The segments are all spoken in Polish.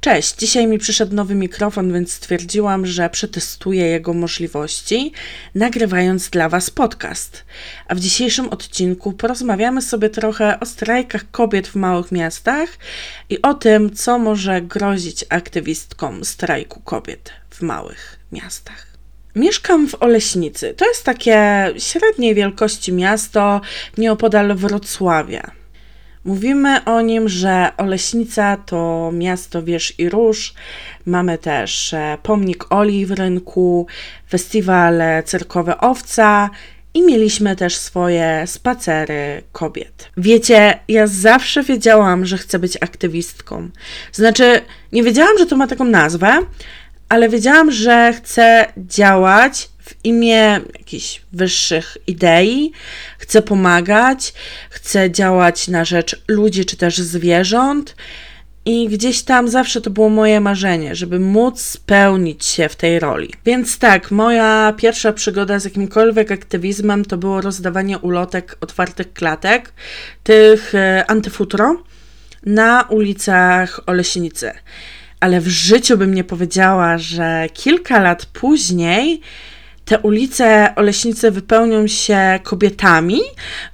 Cześć, dzisiaj mi przyszedł nowy mikrofon, więc stwierdziłam, że przetestuję jego możliwości, nagrywając dla Was podcast. A w dzisiejszym odcinku porozmawiamy sobie trochę o strajkach kobiet w małych miastach i o tym, co może grozić aktywistkom strajku kobiet w małych miastach. Mieszkam w Oleśnicy. To jest takie średniej wielkości miasto nieopodal Wrocławia. Mówimy o nim, że Oleśnica to miasto wież i róż. Mamy też e, pomnik Oli w rynku, festiwal cyrkowy Owca i mieliśmy też swoje spacery kobiet. Wiecie, ja zawsze wiedziałam, że chcę być aktywistką. Znaczy, nie wiedziałam, że to ma taką nazwę, ale wiedziałam, że chcę działać w imię jakichś wyższych idei, chcę pomagać, chcę działać na rzecz ludzi czy też zwierząt. I gdzieś tam zawsze to było moje marzenie, żeby móc spełnić się w tej roli. Więc tak, moja pierwsza przygoda z jakimkolwiek aktywizmem to było rozdawanie ulotek otwartych klatek, tych e, antyfutro, na ulicach Oleśnicy. Ale w życiu bym nie powiedziała, że kilka lat później te ulice Oleśnicy wypełnią się kobietami,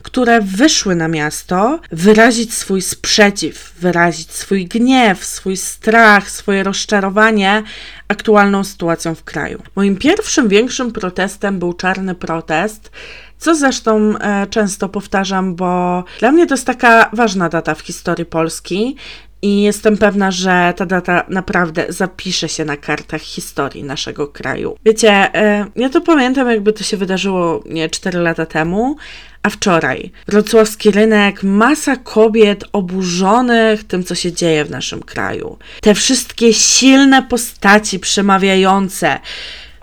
które wyszły na miasto wyrazić swój sprzeciw, wyrazić swój gniew, swój strach, swoje rozczarowanie aktualną sytuacją w kraju. Moim pierwszym większym protestem był czarny protest. Co zresztą e, często powtarzam, bo dla mnie to jest taka ważna data w historii Polski i jestem pewna, że ta data naprawdę zapisze się na kartach historii naszego kraju. Wiecie, e, ja to pamiętam, jakby to się wydarzyło nie 4 lata temu, a wczoraj. Wrocławski rynek, masa kobiet oburzonych tym, co się dzieje w naszym kraju. Te wszystkie silne postaci przemawiające,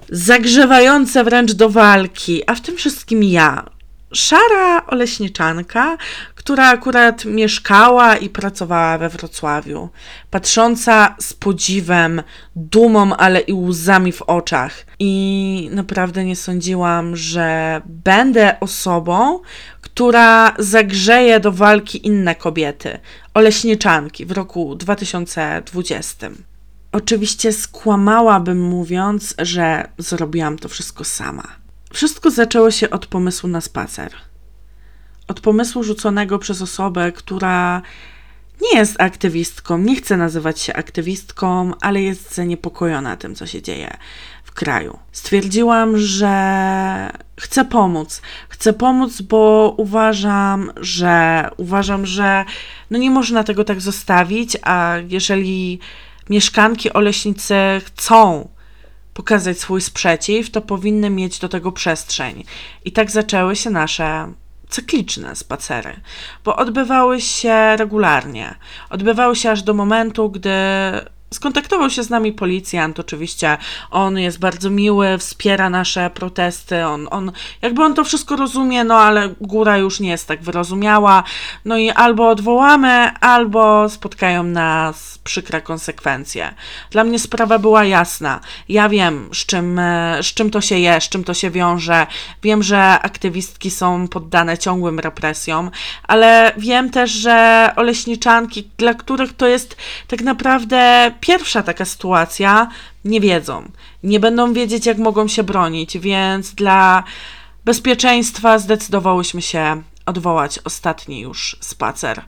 zagrzewające wręcz do walki, a w tym wszystkim ja, szara oleśniczanka, która akurat mieszkała i pracowała we Wrocławiu, patrząca z podziwem, dumą, ale i łzami w oczach. I naprawdę nie sądziłam, że będę osobą, która zagrzeje do walki inne kobiety, oleśniczanki w roku 2020. Oczywiście skłamałabym mówiąc, że zrobiłam to wszystko sama. Wszystko zaczęło się od pomysłu na spacer. Od pomysłu rzuconego przez osobę, która nie jest aktywistką, nie chce nazywać się aktywistką, ale jest zaniepokojona tym, co się dzieje w kraju. Stwierdziłam, że chcę pomóc. Chcę pomóc, bo uważam, że uważam, że no nie można tego tak zostawić, a jeżeli mieszkanki Oleśnicy chcą pokazać swój sprzeciw, to powinny mieć do tego przestrzeń. I tak zaczęły się nasze cykliczne spacery, bo odbywały się regularnie. Odbywały się aż do momentu, gdy Skontaktował się z nami policjant, oczywiście. On jest bardzo miły, wspiera nasze protesty. On, on, jakby on to wszystko rozumie, no ale góra już nie jest tak wyrozumiała. No i albo odwołamy, albo spotkają nas przykre konsekwencje. Dla mnie sprawa była jasna. Ja wiem, z czym, z czym to się je, z czym to się wiąże. Wiem, że aktywistki są poddane ciągłym represjom, ale wiem też, że oleśniczanki, dla których to jest tak naprawdę pierwsza taka sytuacja, nie wiedzą. Nie będą wiedzieć, jak mogą się bronić, więc dla bezpieczeństwa zdecydowałyśmy się odwołać ostatni już spacer.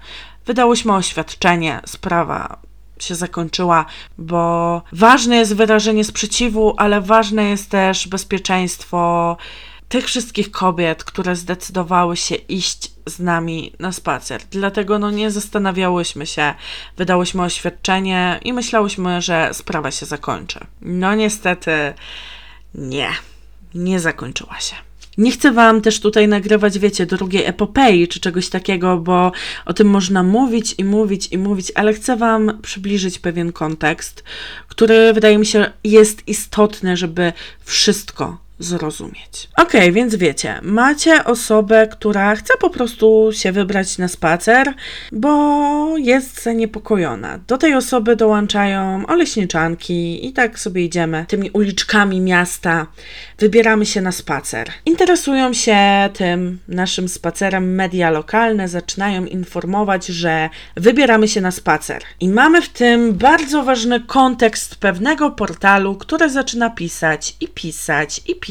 Wydałyśmy oświadczenie, sprawa się zakończyła, bo ważne jest wyrażenie sprzeciwu, ale ważne jest też bezpieczeństwo tych wszystkich kobiet, które zdecydowały się iść z nami na spacer. Dlatego no nie zastanawiałyśmy się, wydałyśmy oświadczenie i myślałyśmy, że sprawa się zakończy. No niestety nie, nie zakończyła się. Nie chcę Wam też tutaj nagrywać, wiecie, drugiej epopei czy czegoś takiego, bo o tym można mówić i mówić i mówić, ale chcę Wam przybliżyć pewien kontekst, który wydaje mi się jest istotny, żeby wszystko zrozumieć. Okay, więc wiecie, macie osobę, która chce po prostu się wybrać na spacer, bo jest zaniepokojona. Do tej osoby dołączają oleśniczanki i tak sobie idziemy tymi uliczkami miasta, wybieramy się na spacer. Interesują się tym naszym spacerem media lokalne, zaczynają informować, że wybieramy się na spacer. I mamy w tym bardzo ważny kontekst pewnego portalu, który zaczyna pisać i pisać i pisać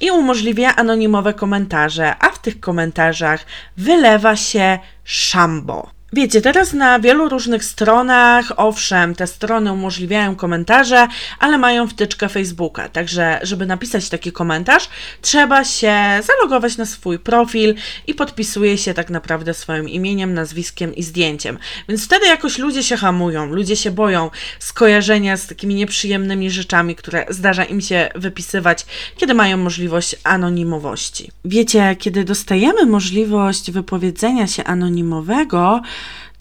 i umożliwia anonimowe komentarze, a w tych komentarzach wylewa się szambo. Wiecie, teraz na wielu różnych stronach, owszem, te strony umożliwiają komentarze, ale mają wtyczkę Facebooka. Także, żeby napisać taki komentarz, trzeba się zalogować na swój profil i podpisuje się tak naprawdę swoim imieniem, nazwiskiem i zdjęciem. Więc wtedy jakoś ludzie się hamują, ludzie się boją skojarzenia z takimi nieprzyjemnymi rzeczami, które zdarza im się wypisywać, kiedy mają możliwość anonimowości. Wiecie, kiedy dostajemy możliwość wypowiedzenia się anonimowego,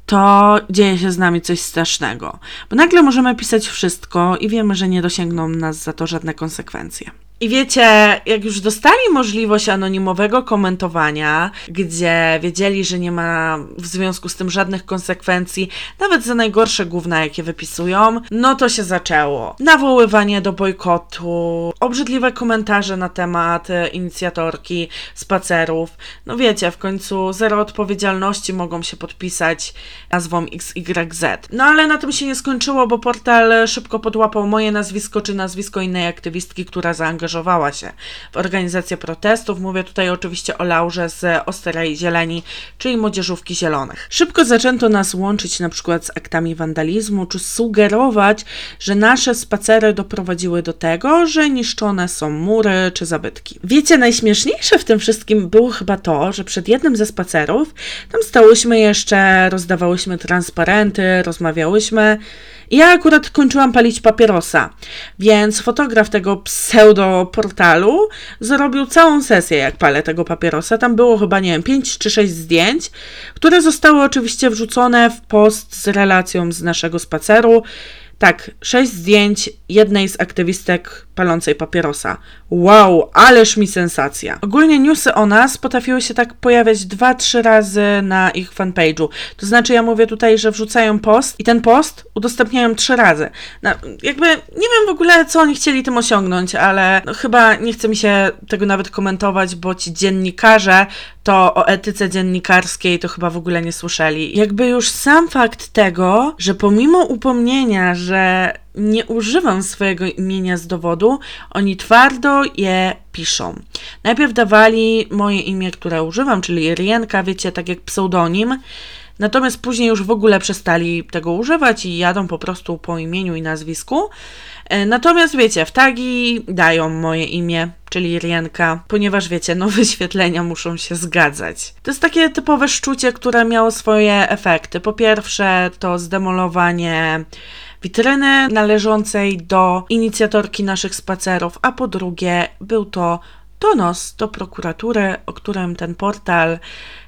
to dzieje się z nami coś strasznego. Bo nagle możemy pisać wszystko i wiemy, że nie dosięgną nas za to żadne konsekwencje. I wiecie, jak już dostali możliwość anonimowego komentowania, gdzie wiedzieli, że nie ma w związku z tym żadnych konsekwencji, nawet za najgorsze główne, jakie wypisują, no to się zaczęło. Nawoływanie do bojkotu, obrzydliwe komentarze na temat e, inicjatorki spacerów. No wiecie, w końcu zero odpowiedzialności mogą się podpisać nazwą XYZ. No ale na tym się nie skończyło, bo portal szybko podłapał moje nazwisko czy nazwisko innej aktywistki, która zaangażowała zaangażowała się w organizację protestów. Mówię tutaj oczywiście o Laurze z Osterej Zieleni, czyli Młodzieżówki Zielonych. Szybko zaczęto nas łączyć na przykład z aktami wandalizmu, czy sugerować, że nasze spacery doprowadziły do tego, że niszczone są mury czy zabytki. Wiecie, najśmieszniejsze w tym wszystkim było chyba to, że przed jednym ze spacerów tam stałyśmy jeszcze, rozdawałyśmy transparenty, rozmawiałyśmy. Ja akurat kończyłam palić papierosa, więc fotograf tego pseudo portalu zrobił całą sesję, jak palę tego papierosa. Tam było chyba, nie wiem, 5 czy 6 zdjęć, które zostały oczywiście wrzucone w post z relacją z naszego spaceru. Tak, sześć zdjęć jednej z aktywistek palącej papierosa. Wow, ależ mi sensacja. Ogólnie newsy o nas potrafiły się tak pojawiać dwa, trzy razy na ich fanpage'u. To znaczy, ja mówię tutaj, że wrzucają post i ten post udostępniają trzy razy. No, jakby nie wiem w ogóle, co oni chcieli tym osiągnąć, ale no, chyba nie chce mi się tego nawet komentować, bo ci dziennikarze to o etyce dziennikarskiej to chyba w ogóle nie słyszeli. Jakby już sam fakt tego, że pomimo upomnienia, że nie używam swojego imienia z dowodu, oni twardo je piszą. Najpierw dawali moje imię, które używam, czyli Rienka, wiecie, tak jak pseudonim. Natomiast później już w ogóle przestali tego używać i jadą po prostu po imieniu i nazwisku. E, natomiast wiecie, w tagi dają moje imię, czyli Rienka, ponieważ wiecie, no wyświetlenia muszą się zgadzać. To jest takie typowe szczucie, które miało swoje efekty. Po pierwsze, to zdemolowanie witryny należącej do inicjatorki naszych spacerów, a po drugie był to donos do prokuratury, o którym ten portal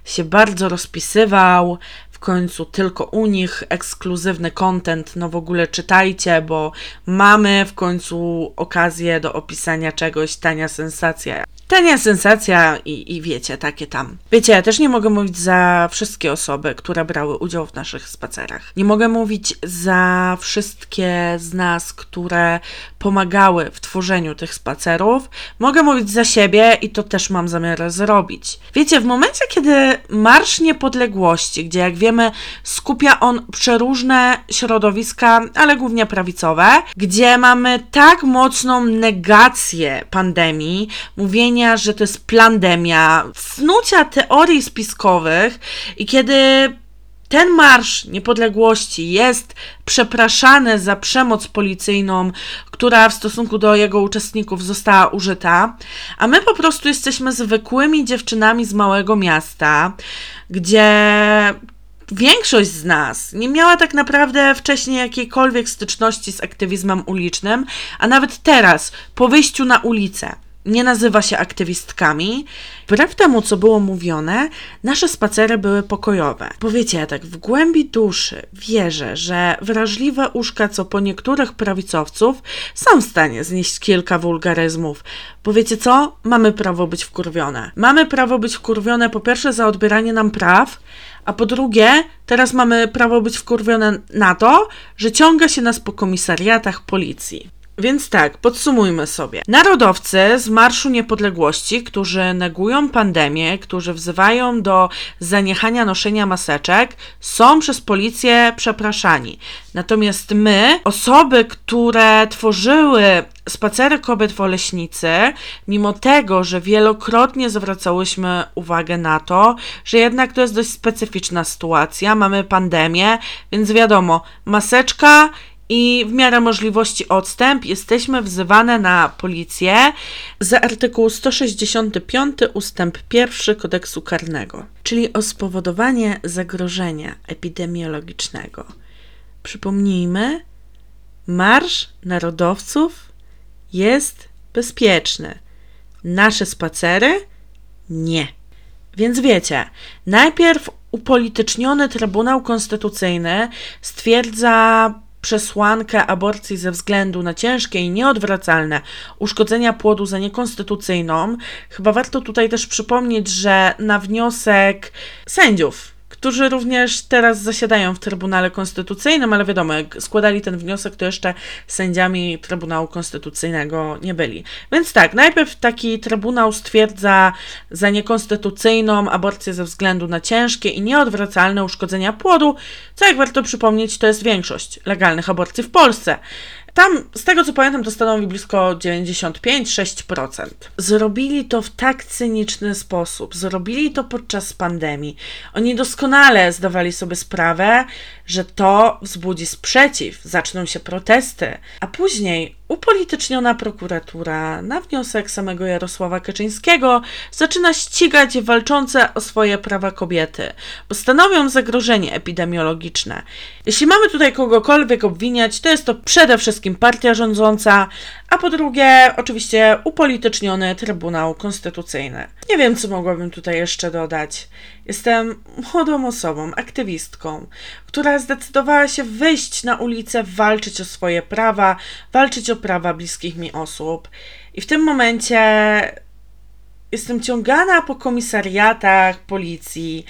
się bardzo rozpisywał. W końcu tylko u nich ekskluzywny content, no w ogóle czytajcie, bo mamy w końcu okazję do opisania czegoś, tania sensacja. Tania sensacja i, i wiecie, takie tam. Wiecie, ja też nie mogę mówić za wszystkie osoby, które brały udział w naszych spacerach. Nie mogę mówić za wszystkie z nas, które pomagały w tworzeniu tych spacerów. Mogę mówić za siebie i to też mam zamiar zrobić. Wiecie, w momencie, kiedy Marsz Niepodległości, gdzie jak wiemy skupia on przeróżne środowiska, ale głównie prawicowe, gdzie mamy tak mocną negację pandemii, mówienie że to jest plandemia, snucia teorii spiskowych i kiedy ten marsz niepodległości jest przepraszany za przemoc policyjną, która w stosunku do jego uczestników została użyta, a my po prostu jesteśmy zwykłymi dziewczynami z małego miasta, gdzie większość z nas nie miała tak naprawdę wcześniej jakiejkolwiek styczności z aktywizmem ulicznym, a nawet teraz, po wyjściu na ulicę, nie nazywa się aktywistkami. Wbrew temu, co było mówione, nasze spacery były pokojowe. Powiecie, ja tak w głębi duszy wierzę, że wrażliwe uszka, co po niektórych prawicowców, są w stanie znieść kilka wulgaryzmów. Powiecie co? Mamy prawo być wkurwione. Mamy prawo być wkurwione po pierwsze za odbieranie nam praw, a po drugie, teraz mamy prawo być wkurwione na to, że ciąga się nas po komisariatach policji. Więc tak, podsumujmy sobie. Narodowcy z Marszu Niepodległości, którzy negują pandemię, którzy wzywają do zaniechania noszenia maseczek, są przez policję przepraszani. Natomiast my, osoby, które tworzyły spacery kobiet w Oleśnicy, mimo tego, że wielokrotnie zwracałyśmy uwagę na to, że jednak to jest dość specyficzna sytuacja, mamy pandemię, więc wiadomo, maseczka i w miarę możliwości odstęp jesteśmy wzywane na policję za artykuł 165 ustęp 1 kodeksu karnego, czyli o spowodowanie zagrożenia epidemiologicznego. Przypomnijmy, Marsz Narodowców jest bezpieczny. Nasze spacery nie. Więc wiecie, najpierw upolityczniony Trybunał Konstytucyjny stwierdza przesłankę aborcji ze względu na ciężkie i nieodwracalne uszkodzenia płodu za niekonstytucyjną, chyba warto tutaj też przypomnieć, że na wniosek sędziów którzy również teraz zasiadają w Trybunale Konstytucyjnym, ale wiadomo, jak składali ten wniosek, to jeszcze sędziami Trybunału Konstytucyjnego nie byli. Więc tak, najpierw taki Trybunał stwierdza za niekonstytucyjną aborcję ze względu na ciężkie i nieodwracalne uszkodzenia płodu, co jak warto przypomnieć, to jest większość legalnych aborcji w Polsce. Tam, z tego co pamiętam, to stanowi blisko 95-6%. Zrobili to w tak cyniczny sposób, zrobili to podczas pandemii. Oni doskonale zdawali sobie sprawę, że to wzbudzi sprzeciw, zaczną się protesty, a później upolityczniona prokuratura na wniosek samego Jarosława Kaczyńskiego zaczyna ścigać walczące o swoje prawa kobiety, bo stanowią zagrożenie epidemiologiczne. Jeśli mamy tutaj kogokolwiek obwiniać, to jest to przede wszystkim partia rządząca, a po drugie, oczywiście, upolityczniony Trybunał Konstytucyjny. Nie wiem, co mogłabym tutaj jeszcze dodać. Jestem młodą osobą, aktywistką, która zdecydowała się wyjść na ulicę, walczyć o swoje prawa, walczyć o prawa bliskich mi osób. I w tym momencie jestem ciągana po komisariatach policji.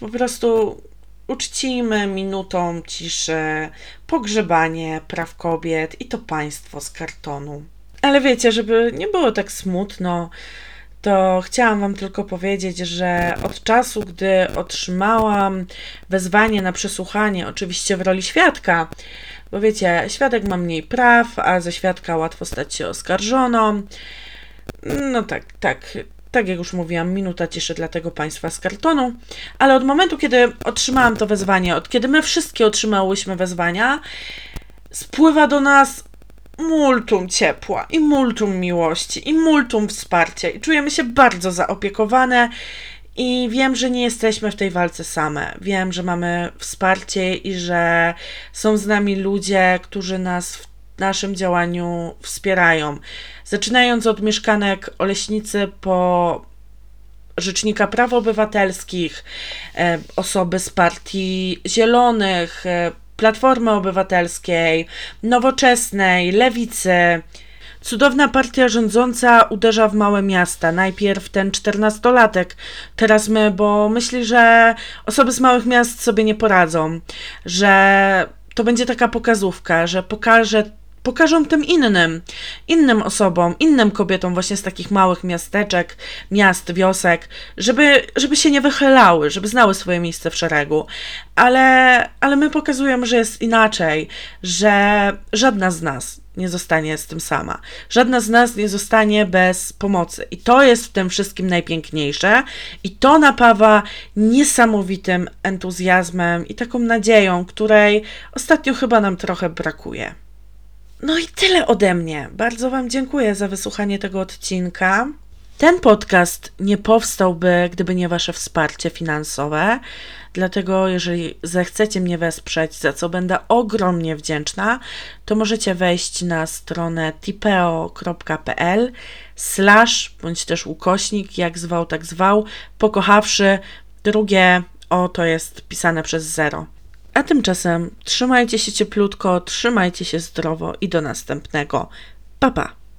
Po prostu uczcijmy minutą ciszy pogrzebanie praw kobiet i to państwo z kartonu. Ale wiecie, żeby nie było tak smutno, to chciałam Wam tylko powiedzieć, że od czasu, gdy otrzymałam wezwanie na przesłuchanie, oczywiście w roli świadka, bo wiecie, świadek ma mniej praw, a ze świadka łatwo stać się oskarżoną. No tak, tak. Tak jak już mówiłam, minuta ciszy dla tego państwa z kartonu, ale od momentu, kiedy otrzymałam to wezwanie, od kiedy my wszystkie otrzymałyśmy wezwania, spływa do nas multum ciepła i multum miłości i multum wsparcia i czujemy się bardzo zaopiekowane i wiem, że nie jesteśmy w tej walce same. Wiem, że mamy wsparcie i że są z nami ludzie, którzy nas w naszym działaniu wspierają. Zaczynając od mieszkanek Oleśnicy po Rzecznika Praw Obywatelskich, e, osoby z Partii Zielonych, e, Platformy Obywatelskiej, Nowoczesnej, Lewicy. Cudowna partia rządząca uderza w małe miasta. Najpierw ten czternastolatek, teraz my, bo myśli, że osoby z małych miast sobie nie poradzą, że to będzie taka pokazówka, że pokaże pokażą tym innym, innym osobom, innym kobietom właśnie z takich małych miasteczek, miast, wiosek, żeby, żeby się nie wychylały, żeby znały swoje miejsce w szeregu. Ale, ale my pokazujemy, że jest inaczej, że żadna z nas nie zostanie z tym sama. Żadna z nas nie zostanie bez pomocy. I to jest w tym wszystkim najpiękniejsze. I to napawa niesamowitym entuzjazmem i taką nadzieją, której ostatnio chyba nam trochę brakuje. No i tyle ode mnie. Bardzo Wam dziękuję za wysłuchanie tego odcinka. Ten podcast nie powstałby, gdyby nie Wasze wsparcie finansowe. Dlatego, jeżeli zechcecie mnie wesprzeć, za co będę ogromnie wdzięczna, to możecie wejść na stronę tipeo.pl slash bądź też ukośnik, jak zwał, tak zwał, pokochawszy. Drugie o to jest pisane przez zero. A tymczasem trzymajcie się cieplutko, trzymajcie się zdrowo i do następnego. Pa pa!